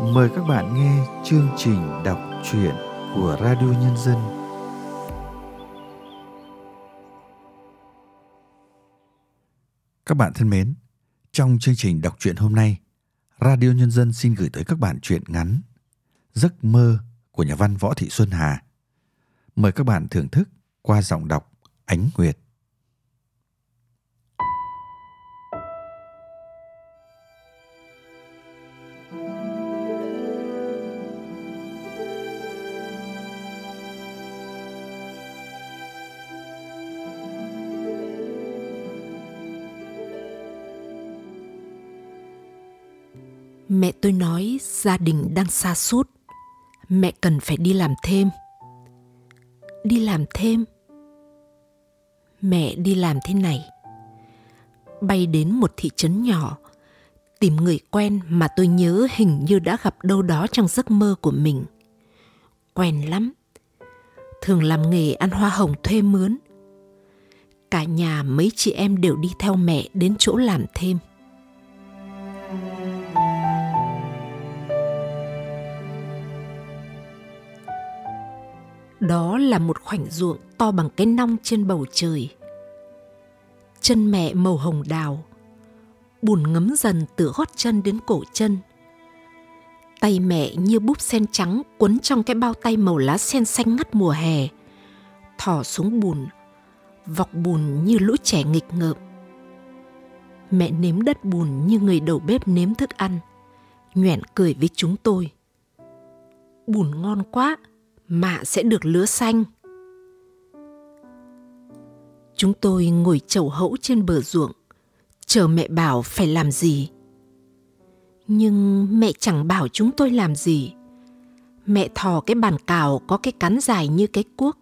Mời các bạn nghe chương trình đọc truyện của Radio Nhân dân. Các bạn thân mến, trong chương trình đọc truyện hôm nay, Radio Nhân dân xin gửi tới các bạn truyện ngắn Giấc mơ của nhà văn Võ Thị Xuân Hà. Mời các bạn thưởng thức qua giọng đọc Ánh Nguyệt. Mẹ tôi nói gia đình đang xa sút Mẹ cần phải đi làm thêm. Đi làm thêm? Mẹ đi làm thế này. Bay đến một thị trấn nhỏ, tìm người quen mà tôi nhớ hình như đã gặp đâu đó trong giấc mơ của mình. Quen lắm. Thường làm nghề ăn hoa hồng thuê mướn. Cả nhà mấy chị em đều đi theo mẹ đến chỗ làm thêm. Đó là một khoảnh ruộng to bằng cái nong trên bầu trời. Chân mẹ màu hồng đào, bùn ngấm dần từ gót chân đến cổ chân. Tay mẹ như búp sen trắng quấn trong cái bao tay màu lá sen xanh ngắt mùa hè, thò xuống bùn, vọc bùn như lũ trẻ nghịch ngợm. Mẹ nếm đất bùn như người đầu bếp nếm thức ăn, nhoẻn cười với chúng tôi. Bùn ngon quá, mạ sẽ được lứa xanh. Chúng tôi ngồi chầu hẫu trên bờ ruộng, chờ mẹ bảo phải làm gì. Nhưng mẹ chẳng bảo chúng tôi làm gì. Mẹ thò cái bàn cào có cái cắn dài như cái cuốc,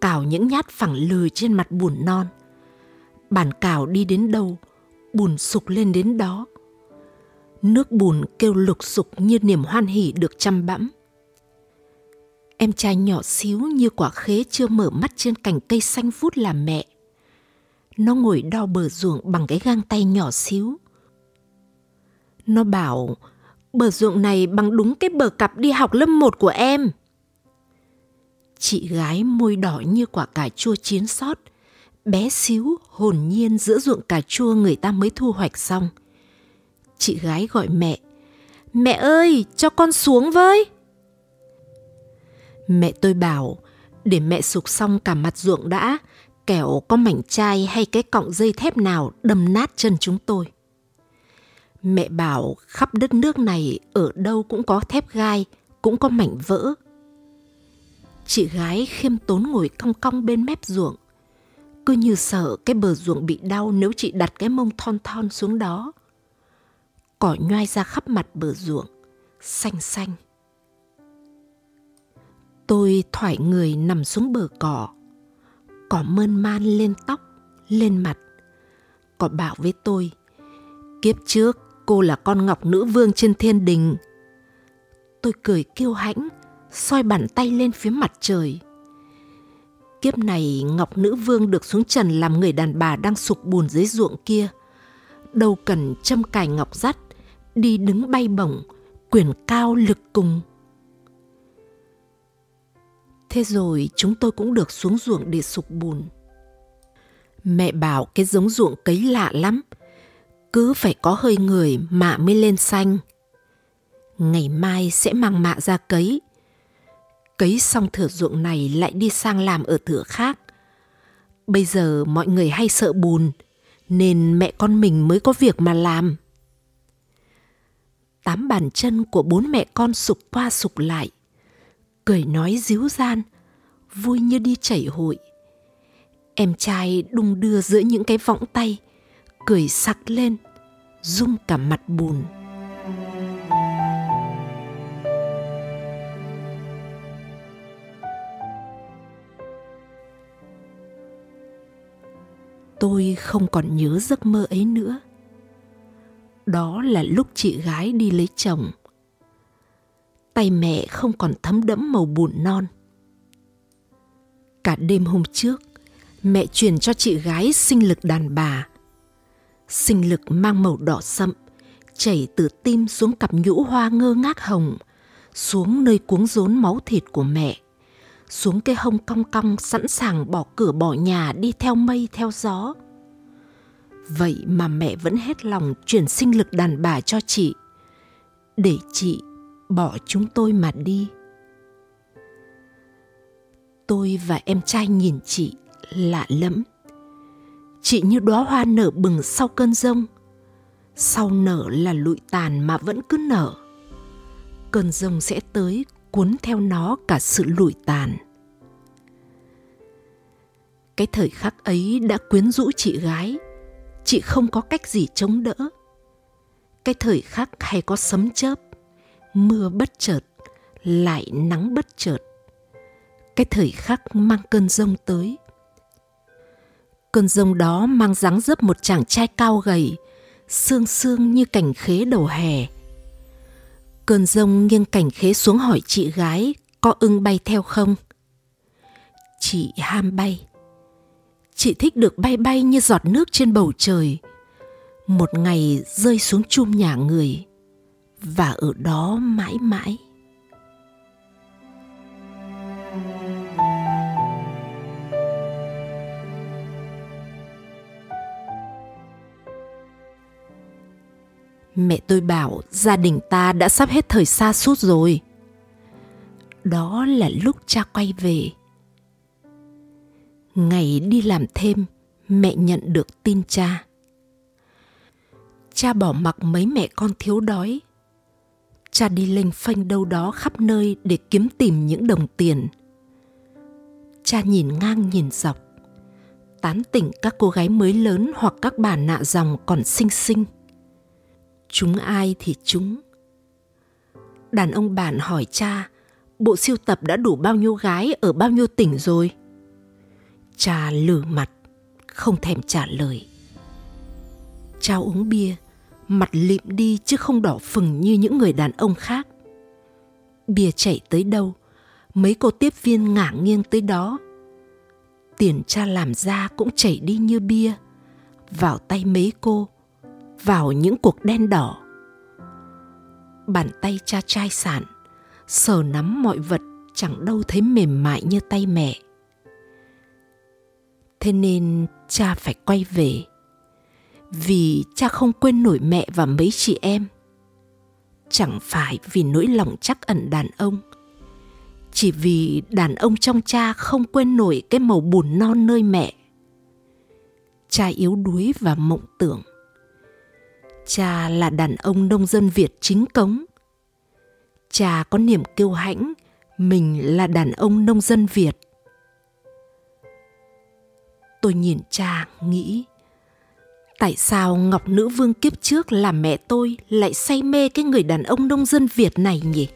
cào những nhát phẳng lừ trên mặt bùn non. Bàn cào đi đến đâu, bùn sục lên đến đó. Nước bùn kêu lục sục như niềm hoan hỉ được chăm bẵm Em trai nhỏ xíu như quả khế chưa mở mắt trên cành cây xanh vút là mẹ. Nó ngồi đo bờ ruộng bằng cái gang tay nhỏ xíu. Nó bảo, bờ ruộng này bằng đúng cái bờ cặp đi học lớp 1 của em. Chị gái môi đỏ như quả cà chua chiến sót, bé xíu hồn nhiên giữa ruộng cà chua người ta mới thu hoạch xong. Chị gái gọi mẹ, mẹ ơi, cho con xuống với. Mẹ tôi bảo, để mẹ sục xong cả mặt ruộng đã, kẻo có mảnh chai hay cái cọng dây thép nào đâm nát chân chúng tôi. Mẹ bảo khắp đất nước này ở đâu cũng có thép gai, cũng có mảnh vỡ. Chị gái khiêm tốn ngồi cong cong bên mép ruộng. Cứ như sợ cái bờ ruộng bị đau nếu chị đặt cái mông thon thon xuống đó. Cỏ nhoai ra khắp mặt bờ ruộng, xanh xanh. Tôi thoải người nằm xuống bờ cỏ. Cỏ mơn man lên tóc, lên mặt. Cỏ bảo với tôi, kiếp trước cô là con ngọc nữ vương trên thiên đình. Tôi cười kiêu hãnh, soi bàn tay lên phía mặt trời. Kiếp này Ngọc Nữ Vương được xuống trần làm người đàn bà đang sụp bùn dưới ruộng kia. Đâu cần châm cài ngọc dắt, đi đứng bay bổng, quyền cao lực cùng. Thế rồi chúng tôi cũng được xuống ruộng để sục bùn. Mẹ bảo cái giống ruộng cấy lạ lắm, cứ phải có hơi người mạ mới lên xanh. Ngày mai sẽ mang mạ ra cấy. Cấy xong thửa ruộng này lại đi sang làm ở thửa khác. Bây giờ mọi người hay sợ bùn, nên mẹ con mình mới có việc mà làm. Tám bàn chân của bốn mẹ con sụp qua sụp lại cười nói díu gian, vui như đi chảy hội. Em trai đung đưa giữa những cái võng tay, cười sặc lên, rung cả mặt bùn. Tôi không còn nhớ giấc mơ ấy nữa. Đó là lúc chị gái đi lấy chồng tay mẹ không còn thấm đẫm màu bùn non. Cả đêm hôm trước, mẹ truyền cho chị gái sinh lực đàn bà. Sinh lực mang màu đỏ sậm, chảy từ tim xuống cặp nhũ hoa ngơ ngác hồng, xuống nơi cuống rốn máu thịt của mẹ, xuống cái hông cong cong sẵn sàng bỏ cửa bỏ nhà đi theo mây theo gió. Vậy mà mẹ vẫn hết lòng truyền sinh lực đàn bà cho chị, để chị bỏ chúng tôi mà đi. Tôi và em trai nhìn chị lạ lẫm. Chị như đóa hoa nở bừng sau cơn rông. Sau nở là lụi tàn mà vẫn cứ nở. Cơn rông sẽ tới cuốn theo nó cả sự lụi tàn. Cái thời khắc ấy đã quyến rũ chị gái. Chị không có cách gì chống đỡ. Cái thời khắc hay có sấm chớp, mưa bất chợt, lại nắng bất chợt. Cái thời khắc mang cơn rông tới – Cơn rông đó mang dáng dấp một chàng trai cao gầy, xương xương như cảnh khế đầu hè. Cơn rông nghiêng cảnh khế xuống hỏi chị gái có ưng bay theo không? Chị ham bay. Chị thích được bay bay như giọt nước trên bầu trời. Một ngày rơi xuống chum nhà người và ở đó mãi mãi. Mẹ tôi bảo gia đình ta đã sắp hết thời xa suốt rồi. Đó là lúc cha quay về. Ngày đi làm thêm, mẹ nhận được tin cha. Cha bỏ mặc mấy mẹ con thiếu đói. Cha đi lênh phênh đâu đó khắp nơi để kiếm tìm những đồng tiền. Cha nhìn ngang nhìn dọc, tán tỉnh các cô gái mới lớn hoặc các bà nạ dòng còn xinh xinh. Chúng ai thì chúng. Đàn ông bạn hỏi cha bộ siêu tập đã đủ bao nhiêu gái ở bao nhiêu tỉnh rồi? Cha lử mặt không thèm trả lời. Cha uống bia mặt lịm đi chứ không đỏ phừng như những người đàn ông khác. Bia chảy tới đâu, mấy cô tiếp viên ngả nghiêng tới đó. Tiền cha làm ra cũng chảy đi như bia. Vào tay mấy cô, vào những cuộc đen đỏ. Bàn tay cha trai sản sờ nắm mọi vật, chẳng đâu thấy mềm mại như tay mẹ. Thế nên cha phải quay về vì cha không quên nổi mẹ và mấy chị em chẳng phải vì nỗi lòng chắc ẩn đàn ông chỉ vì đàn ông trong cha không quên nổi cái màu bùn non nơi mẹ cha yếu đuối và mộng tưởng Cha là đàn ông nông dân Việt chính cống. Cha có niềm kiêu hãnh, mình là đàn ông nông dân Việt. Tôi nhìn cha nghĩ, tại sao Ngọc Nữ Vương kiếp trước là mẹ tôi lại say mê cái người đàn ông nông dân Việt này nhỉ?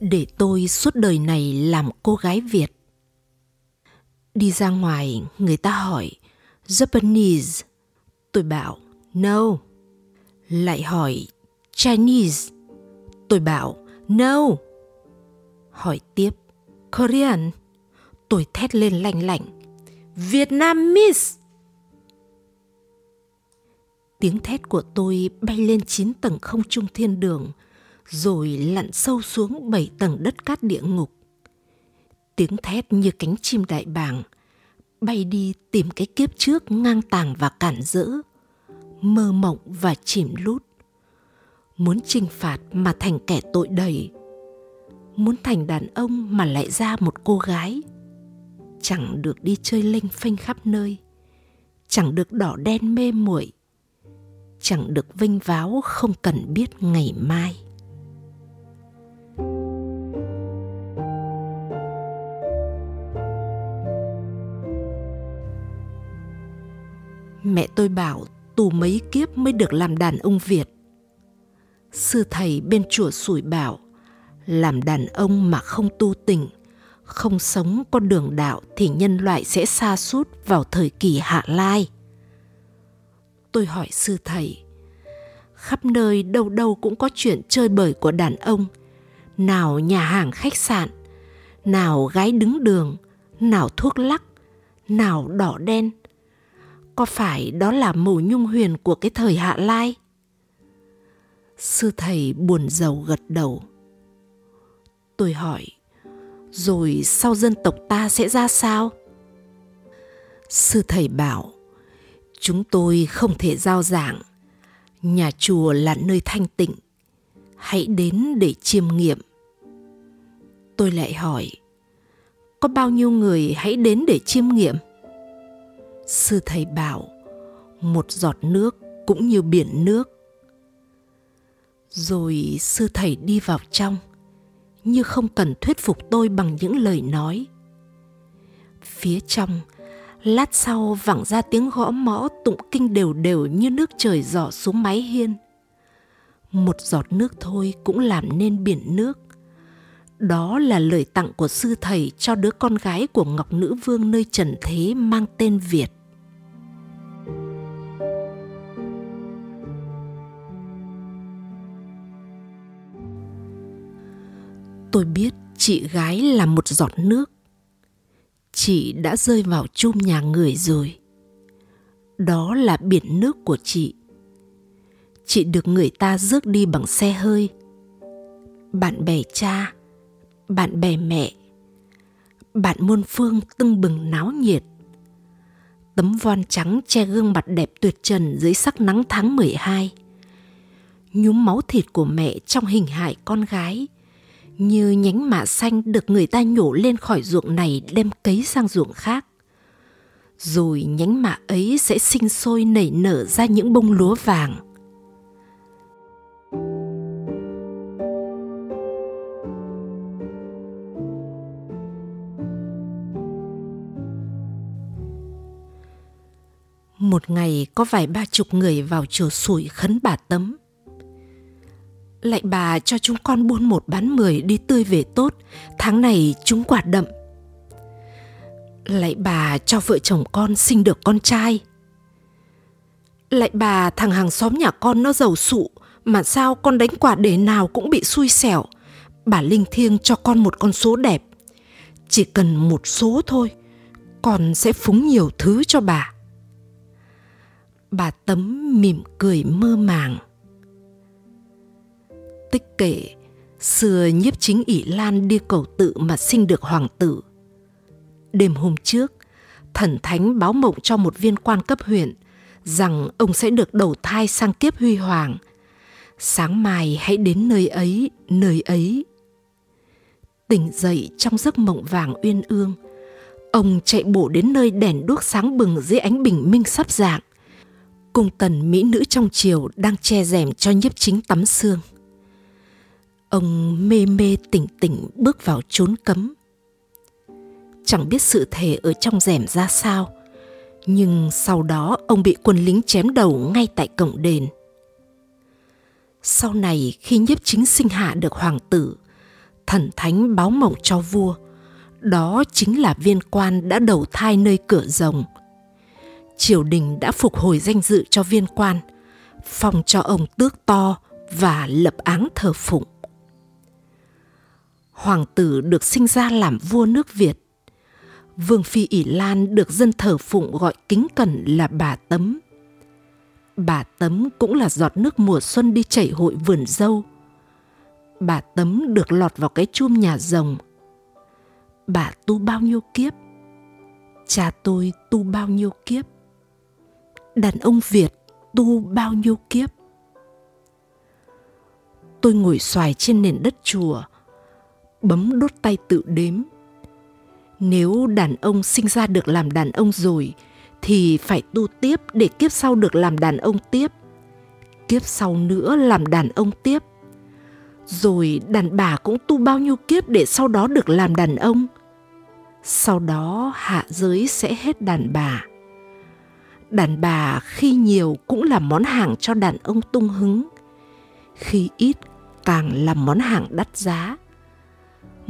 Để tôi suốt đời này làm cô gái Việt. Đi ra ngoài, người ta hỏi, Japanese. Tôi bảo, no, lại hỏi Chinese. Tôi bảo no. Hỏi tiếp Korean. Tôi thét lên lanh lảnh. Miss. Tiếng thét của tôi bay lên chín tầng không trung thiên đường, rồi lặn sâu xuống bảy tầng đất cát địa ngục. Tiếng thét như cánh chim đại bàng, bay đi tìm cái kiếp trước ngang tàng và cản rỡ mơ mộng và chìm lút. Muốn trừng phạt mà thành kẻ tội đầy muốn thành đàn ông mà lại ra một cô gái. Chẳng được đi chơi lênh phênh khắp nơi chẳng được đỏ đen mê muội chẳng được vinh váo không cần biết ngày mai mẹ tôi bảo tù mấy kiếp mới được làm đàn ông Việt. Sư thầy bên chùa sủi bảo, làm đàn ông mà không tu tình, không sống con đường đạo thì nhân loại sẽ xa sút vào thời kỳ hạ lai. Tôi hỏi sư thầy, khắp nơi đâu đâu cũng có chuyện chơi bời của đàn ông, nào nhà hàng khách sạn, nào gái đứng đường, nào thuốc lắc, nào đỏ đen, có phải đó là màu nhung huyền của cái thời hạ lai Sư thầy buồn rầu gật đầu. Tôi hỏi, rồi sau dân tộc ta sẽ ra sao? Sư thầy bảo, chúng tôi không thể giao giảng. Nhà chùa là nơi thanh tịnh. Hãy đến để chiêm nghiệm. Tôi lại hỏi, có bao nhiêu người hãy đến để chiêm nghiệm? Sư thầy bảo, một giọt nước cũng như biển nước. Rồi sư thầy đi vào trong, như không cần thuyết phục tôi bằng những lời nói. Phía trong, lát sau vẳng ra tiếng gõ mõ tụng kinh đều đều như nước trời giỏ xuống mái hiên. Một giọt nước thôi cũng làm nên biển nước. Đó là lời tặng của sư thầy cho đứa con gái của Ngọc Nữ Vương nơi trần thế mang tên Việt. tôi biết chị gái là một giọt nước chị đã rơi vào chum nhà người rồi. Đó là biển nước của chị. Chị được người ta rước đi bằng xe hơi. Bạn bè cha, bạn bè mẹ, bạn muôn phương tưng bừng náo nhiệt. Tấm voan trắng che gương mặt đẹp tuyệt trần dưới sắc nắng tháng 12 nhúm máu thịt của mẹ trong hình hài con gái – như nhánh mạ xanh được người ta nhổ lên khỏi ruộng này đem cấy sang ruộng khác. Rồi nhánh mạ ấy sẽ sinh sôi nảy nở ra những bông lúa vàng. Một ngày có vài ba chục người vào chùa sủi khấn bà Tấm lại bà cho chúng con buôn một bán mười đi tươi về tốt, tháng này chúng quả đậm. Lại bà cho vợ chồng con sinh được con trai. Lại bà thằng hàng xóm nhà con nó giàu sụ, mà sao con đánh quả để nào cũng bị xui xẻo. Bà linh thiêng cho con một con số đẹp. Chỉ cần một số thôi, con sẽ phúng nhiều thứ cho bà. Bà Tấm mỉm cười mơ màng tích kể, xưa nhiếp chính ỷ lan đi cầu tự mà sinh được hoàng tử. Đêm hôm trước, thần thánh báo mộng cho một viên quan cấp huyện rằng ông sẽ được đầu thai sang kiếp huy hoàng. Sáng mai hãy đến nơi ấy nơi ấy. Tỉnh dậy trong giấc mộng vàng uyên ương, ông chạy bổ đến nơi đèn đuốc sáng bừng dưới ánh bình minh sắp dạng. Cung tần mỹ nữ trong triều đang che rèm cho nhiếp chính tắm xương. Ông mê mê tỉnh tỉnh bước vào chốn cấm. Chẳng biết sự thể ở trong rèm ra sao, nhưng sau đó ông bị quân lính chém đầu ngay tại cổng đền. Sau này khi nhiếp chính sinh hạ được hoàng tử, thần thánh báo mộng cho vua, đó chính là viên quan đã đầu thai nơi cửa rồng. Triều đình đã phục hồi danh dự cho viên quan, phong cho ông tước to và lập áng thờ phụng hoàng tử được sinh ra làm vua nước Việt. Vương phi ỷ Lan được dân thờ phụng gọi kính cẩn là bà Tấm. Bà Tấm cũng là giọt nước mùa xuân đi chảy hội vườn dâu. Bà Tấm được lọt vào cái chum nhà rồng. Bà tu bao nhiêu kiếp? Cha tôi tu bao nhiêu kiếp? Đàn ông Việt tu bao nhiêu kiếp? Tôi ngồi xoài trên nền đất chùa, bấm đốt tay tự đếm. Nếu đàn ông sinh ra được làm đàn ông rồi, thì phải tu tiếp để kiếp sau được làm đàn ông tiếp. Kiếp sau nữa làm đàn ông tiếp. Rồi đàn bà cũng tu bao nhiêu kiếp để sau đó được làm đàn ông. Sau đó hạ giới sẽ hết đàn bà. Đàn bà khi nhiều cũng là món hàng cho đàn ông tung hứng. Khi ít, càng là món hàng đắt giá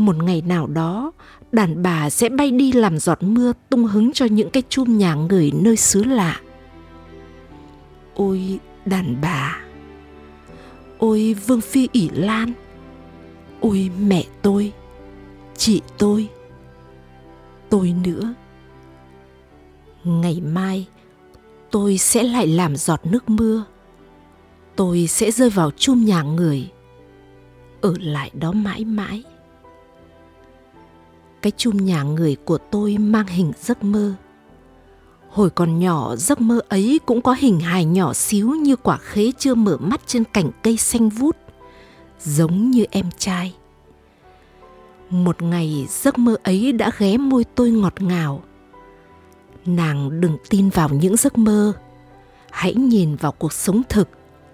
một ngày nào đó, đàn bà sẽ bay đi làm giọt mưa tung hứng cho những cái chum nhà người nơi xứ lạ. Ôi, đàn bà! Ôi, vương phi ỷ lan! Ôi, mẹ tôi! Chị tôi! Tôi nữa! Ngày mai, tôi sẽ lại làm giọt nước mưa. Tôi sẽ rơi vào chum nhà người. Ở lại đó mãi mãi cái chum nhà người của tôi mang hình giấc mơ. Hồi còn nhỏ, giấc mơ ấy cũng có hình hài nhỏ xíu như quả khế chưa mở mắt trên cành cây xanh vút, giống như em trai. Một ngày, giấc mơ ấy đã ghé môi tôi ngọt ngào. Nàng đừng tin vào những giấc mơ. Hãy nhìn vào cuộc sống thực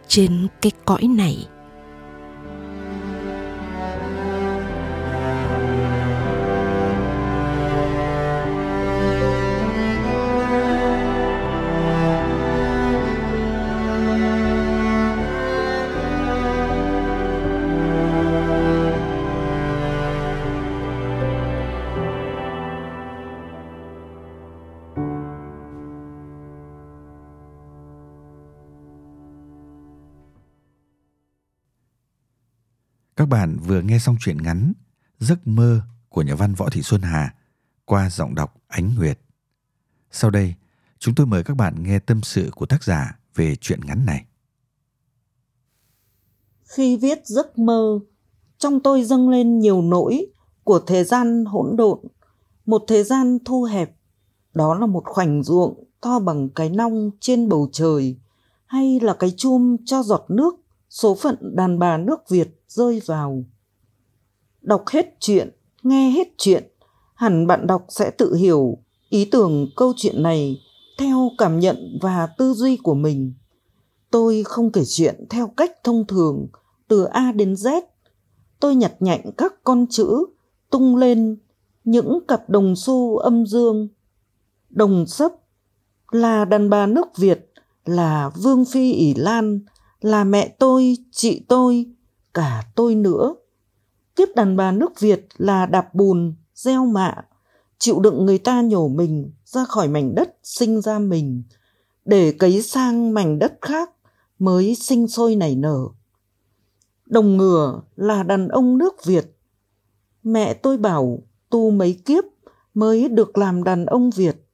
trên cái cõi này. Bạn vừa nghe xong truyện ngắn Giấc mơ của nhà văn Võ Thị Xuân Hà qua giọng đọc Ánh Nguyệt. Sau đây, chúng tôi mời các bạn nghe tâm sự của tác giả về truyện ngắn này. Khi viết giấc mơ, trong tôi dâng lên nhiều nỗi của thời gian hỗn độn, một thời gian thu hẹp. Đó là một khoảnh ruộng to bằng cái nong trên bầu trời, hay là cái chum cho giọt nước số phận đàn bà nước Việt rơi vào. Đọc hết chuyện, nghe hết chuyện, hẳn bạn đọc sẽ tự hiểu ý tưởng câu chuyện này theo cảm nhận và tư duy của mình. Tôi không kể chuyện theo cách thông thường từ A đến Z. Tôi nhặt nhạnh các con chữ tung lên những cặp đồng xu âm dương. Đồng sấp là đàn bà nước Việt, là Vương Phi ỷ Lan, là mẹ tôi, chị tôi, cả tôi nữa. Kiếp đàn bà nước Việt là đạp bùn, gieo mạ, chịu đựng người ta nhổ mình ra khỏi mảnh đất sinh ra mình, để cấy sang mảnh đất khác mới sinh sôi nảy nở. Đồng ngừa là đàn ông nước Việt. Mẹ tôi bảo tu mấy kiếp mới được làm đàn ông Việt.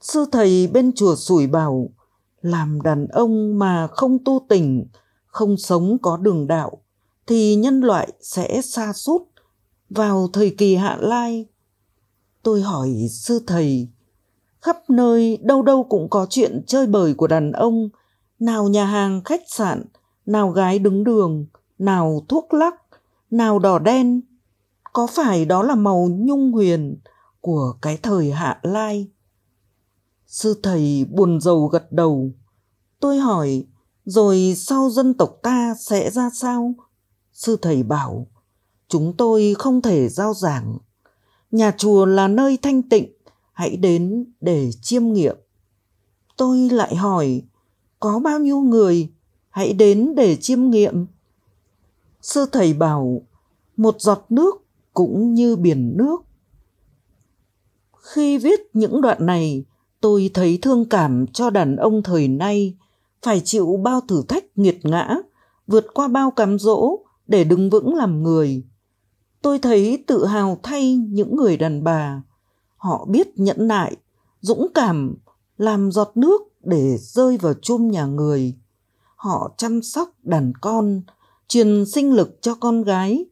Sư thầy bên chùa sủi bảo làm đàn ông mà không tu tình không sống có đường đạo, thì nhân loại sẽ xa sút vào thời kỳ hạ lai. Tôi hỏi sư thầy, khắp nơi đâu đâu cũng có chuyện chơi bời của đàn ông, nào nhà hàng, khách sạn, nào gái đứng đường, nào thuốc lắc, nào đỏ đen. Có phải đó là màu nhung huyền của cái thời hạ lai? Sư thầy buồn rầu gật đầu. Tôi hỏi rồi sau dân tộc ta sẽ ra sao? Sư thầy bảo, chúng tôi không thể giao giảng. Nhà chùa là nơi thanh tịnh, hãy đến để chiêm nghiệm. Tôi lại hỏi, có bao nhiêu người? Hãy đến để chiêm nghiệm. Sư thầy bảo, một giọt nước cũng như biển nước. Khi viết những đoạn này, tôi thấy thương cảm cho đàn ông thời nay phải chịu bao thử thách nghiệt ngã, vượt qua bao cám dỗ để đứng vững làm người. Tôi thấy tự hào thay những người đàn bà. Họ biết nhẫn nại, dũng cảm, làm giọt nước để rơi vào chum nhà người. Họ chăm sóc đàn con, truyền sinh lực cho con gái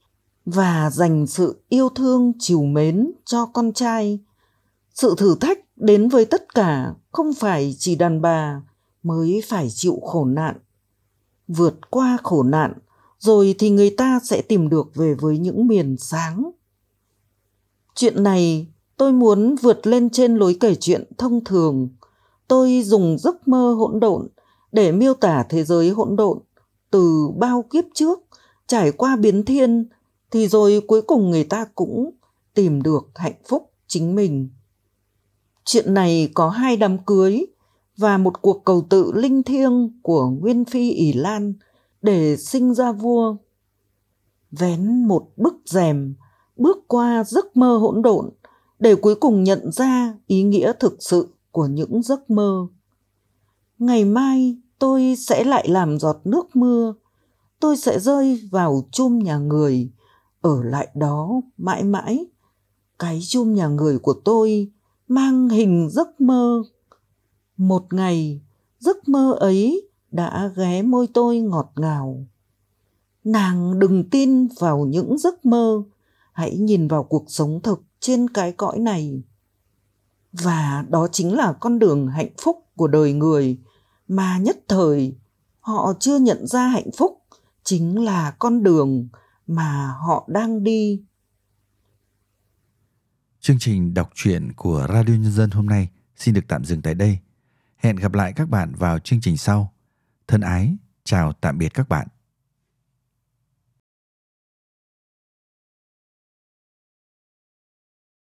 và dành sự yêu thương chiều mến cho con trai. Sự thử thách đến với tất cả không phải chỉ đàn bà mới phải chịu khổ nạn. Vượt qua khổ nạn, rồi thì người ta sẽ tìm được về với những miền sáng. Chuyện này, tôi muốn vượt lên trên lối kể chuyện thông thường. Tôi dùng giấc mơ hỗn độn để miêu tả thế giới hỗn độn, từ bao kiếp trước, trải qua biến thiên, thì rồi cuối cùng người ta cũng tìm được hạnh phúc chính mình. Chuyện này có hai đám cưới và một cuộc cầu tự linh thiêng của Nguyên Phi ỷ Lan để sinh ra vua. Vén một bức rèm, bước qua giấc mơ hỗn độn để cuối cùng nhận ra ý nghĩa thực sự của những giấc mơ. Ngày mai tôi sẽ lại làm giọt nước mưa, tôi sẽ rơi vào chum nhà người, ở lại đó mãi mãi. Cái chum nhà người của tôi mang hình giấc mơ một ngày, giấc mơ ấy đã ghé môi tôi ngọt ngào. Nàng đừng tin vào những giấc mơ, hãy nhìn vào cuộc sống thực trên cái cõi này. Và đó chính là con đường hạnh phúc của đời người mà nhất thời họ chưa nhận ra hạnh phúc chính là con đường mà họ đang đi. Chương trình đọc truyện của radio nhân dân hôm nay xin được tạm dừng tại đây hẹn gặp lại các bạn vào chương trình sau. Thân ái, chào tạm biệt các bạn.